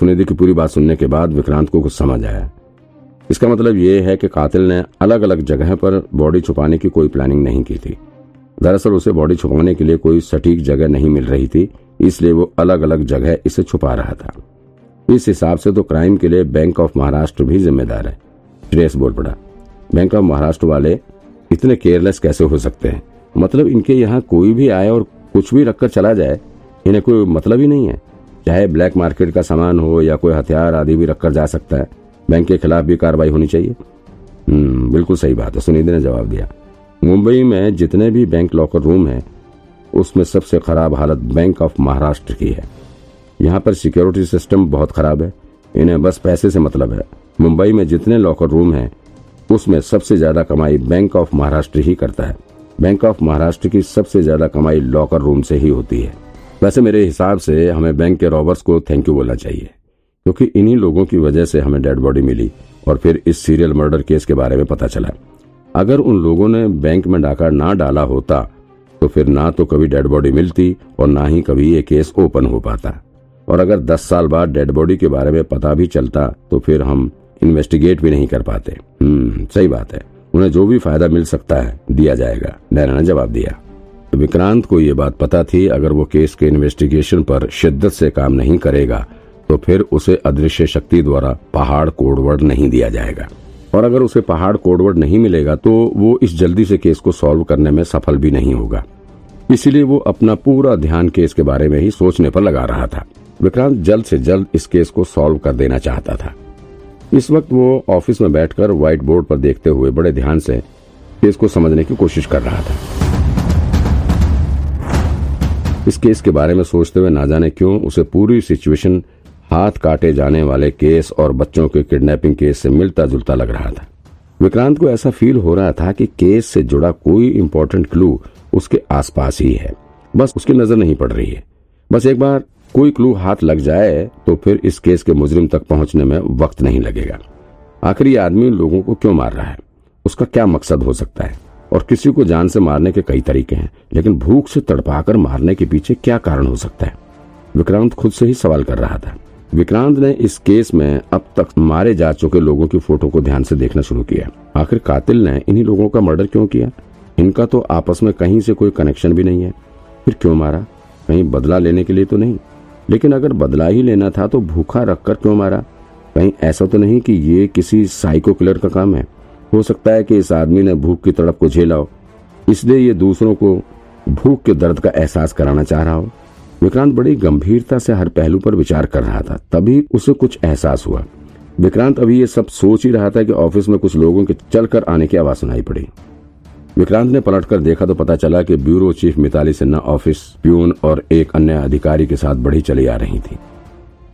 सुनिधि की पूरी बात सुनने के बाद विक्रांत को कुछ समझ आया। इसका मतलब ये है कि कातिल ने अलग अलग जगह पर बॉडी छुपाने की कोई प्लानिंग नहीं की थी। दरअसल उसे बॉडी छुपाने के लिए कोई सटीक जगह नहीं मिल रही थी, इसलिए वो अलग अलग जगह इसे छुपा रहा था। इस हिसाब से तो क्राइम के लिए बैंक ऑफ़ महाराष्ट्र भी जिम्मेदार है। श्रेयस बोल पड़ा बैंक ऑफ़ महाराष्ट्र वाले इतने केयरलेस कैसे हो सकते हैं? मतलब इनके यहाँ कोई भी आए और कुछ भी रखकर चला जाए, इन्हें कोई मतलब ही नहीं है। चाहे ब्लैक मार्केट का सामान हो या कोई हथियार आदि भी रखकर जा सकता है बैंक के खिलाफ भी कार्रवाई होनी चाहिए। हम्म बिल्कुल सही बात है सुनिधि ने जवाब दिया। मुंबई में जितने भी बैंक लॉकर रूम हैं, उसमें सबसे खराब हालत बैंक ऑफ़ महाराष्ट्र की है। यहाँ पर सिक्योरिटी सिस्टम बहुत खराब है, इन्हें बस पैसे से मतलब है। मुंबई में जितने लॉकर रूम हैं, उसमें सबसे ज़्यादा कमाई बैंक ऑफ़ महाराष्ट्र ही करता है। बैंक ऑफ़ महाराष्ट्र की सबसे ज़्यादा कमाई लॉकर रूम से ही होती है। वैसे मेरे हिसाब से हमें बैंक के रॉबर्स को थैंक यू बोलना चाहिए, क्योंकि इन्हीं लोगों की वजह से हमें डेड बॉडी मिली और फिर इस सीरियल मर्डर केस के बारे में पता चला। अगर उन लोगों ने बैंक में डाका ना डाला होता तो फिर ना तो कभी डेड बॉडी मिलती और ना ही कभी ये केस ओपन हो पाता। और अगर 10 साल बाद डेड बॉडी के बारे में पता भी चलता तो फिर हम इन्वेस्टिगेट भी नहीं कर पाते। हम्म सही बात है। उन्हें जो भी फ़ायदा मिल सकता है, दिया जाएगा। नैना ने जवाब दिया। विक्रांत को ये बात पता थी, अगर वो केस के इन्वेस्टिगेशन पर शिद्दत से काम नहीं करेगा तो फिर उसे अदृश्य शक्ति द्वारा पहाड़ कोडवर्ड नहीं दिया जाएगा। और अगर उसे पहाड़ कोडवर्ड नहीं मिलेगा तो वो इस जल्दी से केस को सॉल्व करने में सफल भी नहीं होगा। इसीलिए वो अपना पूरा ध्यान केस के बारे में ही सोचने पर लगा रहा था। विक्रांत जल्द से जल्द इस केस को सॉल्व कर देना चाहता था। इस वक्त वो ऑफ़िस में बैठकर व्हाइट बोर्ड पर देखते हुए बड़े ध्यान से केस को समझने की कोशिश कर रहा था। इस केस के बारे में सोचते हुए ना जाने क्यों उसे पूरी सिचुएशन हाथ काटे जाने वाले केस और बच्चों के किडनैपिंग केस से मिलता जुलता लग रहा था। विक्रांत को ऐसा फील हो रहा था कि केस से जुड़ा कोई इम्पोर्टेंट क्लू उसके आसपास ही है। बस उसकी नज़र नहीं पड़ रही है। बस एक बार कोई क्लू हाथ लग जाए तो फिर इस केस के मुजरिम तक पहुँचने में वक्त नहीं लगेगा। आखिर ये आदमी लोगों को क्यों मार रहा है? उसका क्या मकसद हो सकता है? और किसी को जान से मारने के कई तरीके हैं, लेकिन भूख से तड़पाकर मारने के पीछे क्या कारण हो सकता है? विक्रांत खुद से ही सवाल कर रहा था। विक्रांत ने इस केस में अब तक मारे जा चुके लोगों की फ़ोटो को ध्यान से देखना शुरू किया। आखिर कातिल ने इन्हीं लोगों का मर्डर क्यों किया? इनका तो आपस में कहीं से कोई कनेक्शन भी नहीं है। फिर क्यों मारा? कहीं बदला लेने के लिए तो नहीं। लेकिन अगर बदला ही लेना था तो भूखा रखकर क्यों मारा? कहीं ऐसा तो नहीं कि ये किसी साइको किलर का काम है। हो सकता है कि इस आदमी ने भूख की तड़प को झेला हो। इसलिए ये दूसरों को भूख के दर्द का एहसास कराना चाह रहा हो। विक्रांत बड़ी गंभीरता से हर पहलू पर विचार कर रहा था। तभी उसे कुछ एहसास हुआ। विक्रांत अभी ये सब सोच ही रहा था कि ऑफ़िस में कुछ लोगों के चलकर आने की आवाज़ सुनाई पड़ी। विक्रांत ने पलटकर देखा तो पता चला कि bureau chief Mitali Sinha, office peon और एक अन्य अधिकारी के साथ बढ़ी चली आ रही थी।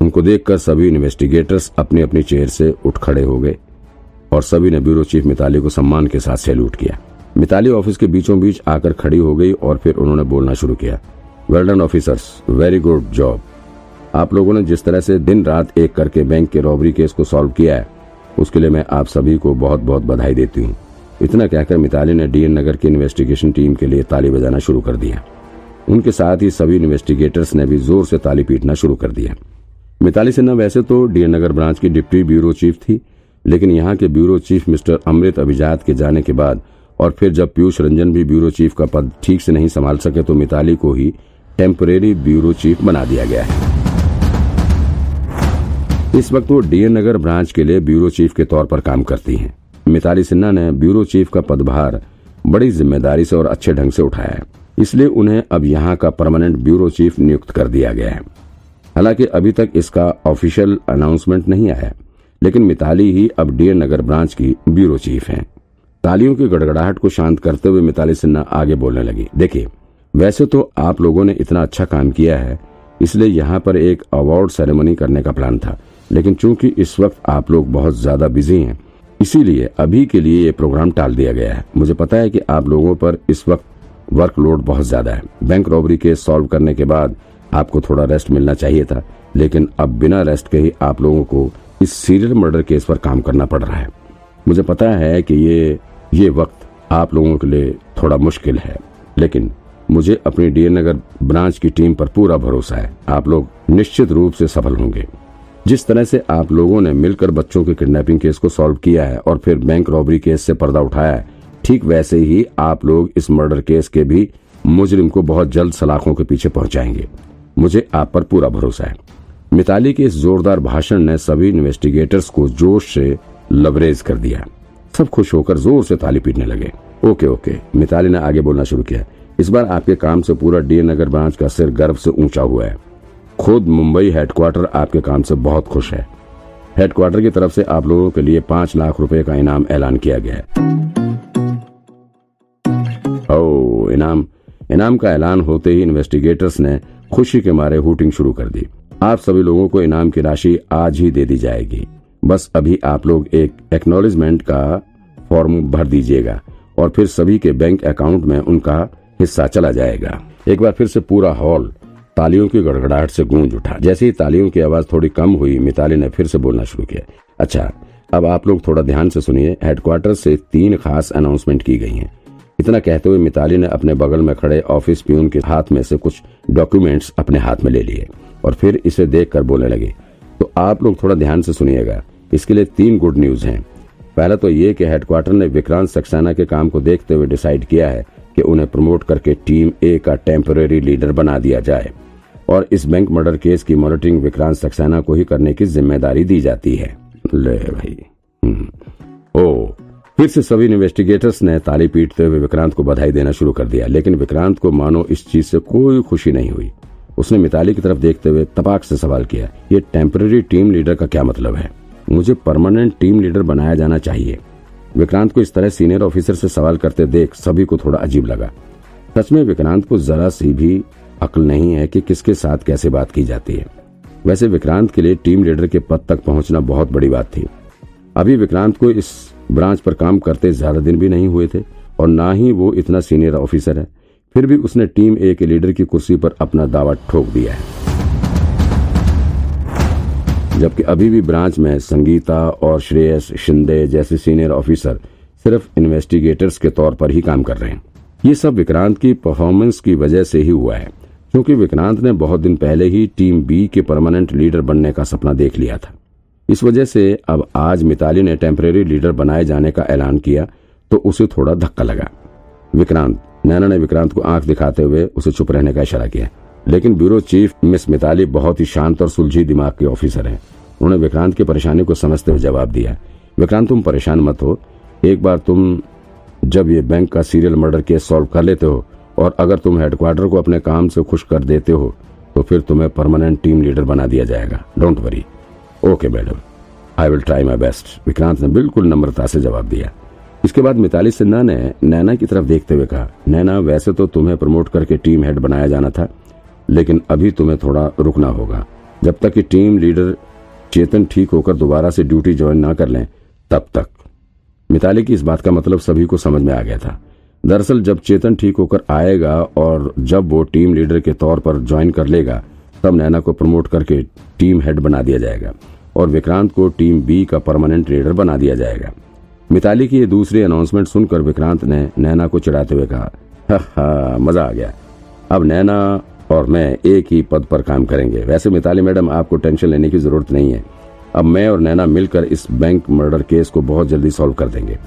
उनको देखकर सभी इन्वेस्टिगेटर्स अपनी अपनी चेयर से उठ खड़े हो गए। और सभी ने ब्यूरो चीफ मिताली को सम्मान के साथ सैल्यूट किया। मिताली ऑफ़िस के बीचों बीच आकर खड़ी हो गई और फिर उन्होंने बोलना शुरू किया। Well done officers very good job आप लोगों ने जिस तरह से दिन रात एक करके बैंक के रॉबरी केस को सॉल्व किया है, उसके लिए मैं आप सभी को बहुत बहुत बधाई देती हूँ। इतना कहकर मिताली ने डीएन नगर की इन्वेस्टिगेशन टीम के लिए ताली बजाना शुरू कर दिया। उनके साथ ही सभी इन्वेस्टिगेटर्स ने भी ज़ोर से ताली पीटना शुरू कर दिया। मिताली सिन्हा वैसे तो डीएन नगर ब्रांच की डिप्टी ब्यूरो चीफ थी। लेकिन यहाँ के ब्यूरो चीफ मिस्टर अमृत अभिजात के जाने के बाद और फिर जब पीयूष रंजन भी ब्यूरो चीफ का पद ठीक से नहीं संभाल सके तो मिताली को ही टेम्परेरी ब्यूरो चीफ बना दिया गया है। इस वक्त वो डीएन नगर ब्रांच के लिए ब्यूरो चीफ के तौर पर काम करती हैं। मिताली सिन्हा ने ब्यूरो चीफ का पदभार बड़ी ज़िम्मेदारी से और अच्छे ढंग से उठाया है। इसलिए उन्हें अब यहाँ का परमानेंट ब्यूरो चीफ नियुक्त कर दिया गया है। हालाँकि अभी तक इसका ऑफिशियल अनाउंसमेंट नहीं आया लेकिन मिताली ही अब डीएन नगर ब्रांच की ब्यूरो चीफ हैं। तालियों की गड़गड़ाहट को शांत करते हुए मिताली सिन्हा आगे बोलने लगी, देखिए, वैसे तो आप लोगों ने इतना अच्छा काम किया है, इसलिए यहाँ पर एक अवार्ड सेरेमनी करने का प्लान था, लेकिन चूँकि इस वक्त आप लोग बहुत ज़्यादा बिज़ी हैं, इसीलिए अभी के लिए ये प्रोग्राम टाल दिया गया है। मुझे पता है कि आप लोगों पर इस वक्त वर्कलोड बहुत ज़्यादा है। बैंक रॉबरी केस सॉल्व करने के बाद आपको थोड़ा रेस्ट मिलना चाहिए था, लेकिन अब बिना रेस्ट के ही आप लोगों को इस सीरियल मर्डर केस पर काम करना पड़ रहा है। मुझे पता है कि ये ये वक्त आप लोगों के लिए थोड़ा मुश्किल है, लेकिन मुझे अपनी डीएन नगर ब्रांच की टीम पर पूरा भरोसा है। आप लोग निश्चित रूप से सफल होंगे। जिस तरह से आप लोगों ने मिलकर बच्चों के किडनैपिंग केस को सॉल्व किया है और फिर बैंक रॉबरी केस से पर्दा उठाया है, ठीक वैसे ही आप लोग इस मर्डर केस के भी मुजरिम को बहुत जल्द सलाखों के पीछे पहुंचाएँगे। मुझे आप पर पूरा भरोसा है। मिताली के इस जोरदार भाषण ने सभी इन्वेस्टिगेटर्स को जोश से लबरेज कर दिया। सब खुश होकर ज़ोर से ताली पीटने लगे। ओके ओके, मिताली ने आगे बोलना शुरू किया। इस बार आपके काम से पूरा डी नगर ब्रांच का सिर गर्व से ऊँचा हुआ है। खुद मुंबई हेडक्वार्टर आपके काम से बहुत खुश है। हेडक्वार्टर की तरफ़ से आप लोगों के लिए पाँच लाख रुपए का इनाम ऐलान किया गया है। ओ, इनाम इनाम का ऐलान होते ही इन्वेस्टिगेटर्स ने खुशी के मारे हुटिंग शुरू कर दी। आप सभी लोगों को इनाम की राशि आज ही दे दी जाएगी। बस अभी आप लोग एक एक्नोलेजमेंट का फॉर्म भर दीजिएगा और फिर सभी के बैंक अकाउंट में उनका हिस्सा चला जाएगा। एक बार फिर से पूरा हॉल तालियों की गड़गड़ाहट से गूंज उठा। जैसे ही तालियों की आवाज़ थोड़ी कम हुई, मिताली ने फिर से बोलना शुरू किया। अच्छा अब आप लोग थोड़ा ध्यान से सुनिए। हेडक्वार्टर से तीन खास अनाउंसमेंट की गई हैं। इतना कहते हुए मिताली ने अपने बगल में खड़े ऑफ़िस प्यून के हाथ में से कुछ डॉक्यूमेंट्स अपने हाथ में ले लिए और फिर इसे देखकर बोलने लगे तो आप लोग थोड़ा ध्यान से सुनिएगा, इसके लिए तीन गुड न्यूज़ हैं। पहला तो ये कि हेडक्वार्टर ने विक्रांत सक्सेना के काम को देखते हुए डिसाइड किया है कि उन्हें प्रमोट करके टीम ए का टेम्पररी लीडर बना दिया जाए और इस बैंक मर्डर केस की मॉनिटरिंग विक्रांत सक्सेना को ही करने की ज़िम्मेदारी दी जाती है। ले भाई। हम्म। ओ फिर से सभी इन्वेस्टिगेटर्स ने ताली पीटते हुए विक्रांत को बधाई देना शुरू कर दिया, लेकिन विक्रांत को मानो इस चीज़ से कोई खुशी नहीं हुई। उसने मिताली की तरफ़ देखते हुए तपाक से सवाल किया, ये टेम्पररी टीम लीडर का क्या मतलब है? मुझे परमानेंट टीम लीडर बनाया जाना चाहिए। विक्रांत को इस तरह सीनियर ऑफिसर से सवाल करते देख सभी को थोड़ा अजीब लगा। सच में विक्रांत को जरा सी भी अक्ल नहीं है कि किसके साथ कैसे बात की जाती है। वैसे विक्रांत के लिए टीम लीडर के पद तक पहुँचना बहुत बड़ी बात थी। अभी विक्रांत को इस ब्रांच पर काम करते ज़्यादा दिन भी नहीं हुए थे और ना ही वो इतना सीनियर ऑफिसर है। फिर भी उसने टीम ए के लीडर की कुर्सी पर अपना दावा ठोक दिया है। जबकि अभी भी ब्रांच में संगीता और श्रेयस शिंदे जैसे सीनियर ऑफिसर सिर्फ़ इन्वेस्टिगेटर्स के तौर पर ही काम कर रहे हैं। ये सब विक्रांत की परफॉर्मेंस की वजह से ही हुआ है, क्योंकि विक्रांत ने बहुत दिन पहले ही टीम बी के परमानेंट लीडर बनने का सपना देख लिया था। इस वजह से अब आज मिताली ने टेम्परेरी लीडर बनाए जाने का ऐलान किया तो उसे थोड़ा धक्का लगा। विक्रांत, नैना ने विक्रांत को आँख दिखाते हुए उसे चुप रहने का इशारा किया। लेकिन ब्यूरो चीफ मिस मिताली बहुत ही शांत और सुलझी दिमाग के ऑफिसर हैं। उन्होंने विक्रांत की परेशानी को समझते हुए जवाब दिया, विक्रांत, तुम परेशान मत हो। एक बार तुम जब ये बैंक का सीरियल मर्डर केस सॉल्व कर लेते हो और अगर तुम हेडक्वार्टर को अपने काम से खुश कर देते हो तो फिर तुम्हें परमानेंट टीम लीडर बना दिया जाएगा। Don't worry okay madam I will try my best Vikrant ने बिल्कुल नम्रता से जवाब दिया। इसके बाद मिताली सिन्हा ने नैना की तरफ़ देखते हुए कहा, नैना, वैसे तो तुम्हें प्रमोट करके टीम हेड बनाया जाना था, लेकिन अभी तुम्हें थोड़ा रुकना होगा। जब तक कि टीम लीडर चेतन ठीक होकर दोबारा से ड्यूटी ज्वाइन ना कर लें, तब तक। मिताली की इस बात का मतलब सभी को समझ में आ गया था। दरअसल जब चेतन ठीक होकर आएगा और जब वो टीम लीडर के तौर पर ज्वाइन कर लेगा तब नैना को प्रमोट करके टीम हेड बना दिया जाएगा और विक्रांत को टीम बी का परमानेंट लीडर बना दिया जाएगा। मिताली की ये दूसरी अनाउंसमेंट सुनकर विक्रांत ने नैना को चिढ़ाते हुए कहा मज़ा आ गया। अब नैना और मैं एक ही पद पर काम करेंगे। वैसे मिताली मैडम, आपको टेंशन लेने की ज़रूरत नहीं है। अब मैं और नैना मिलकर इस बैंक मर्डर केस को बहुत जल्दी सॉल्व कर देंगे।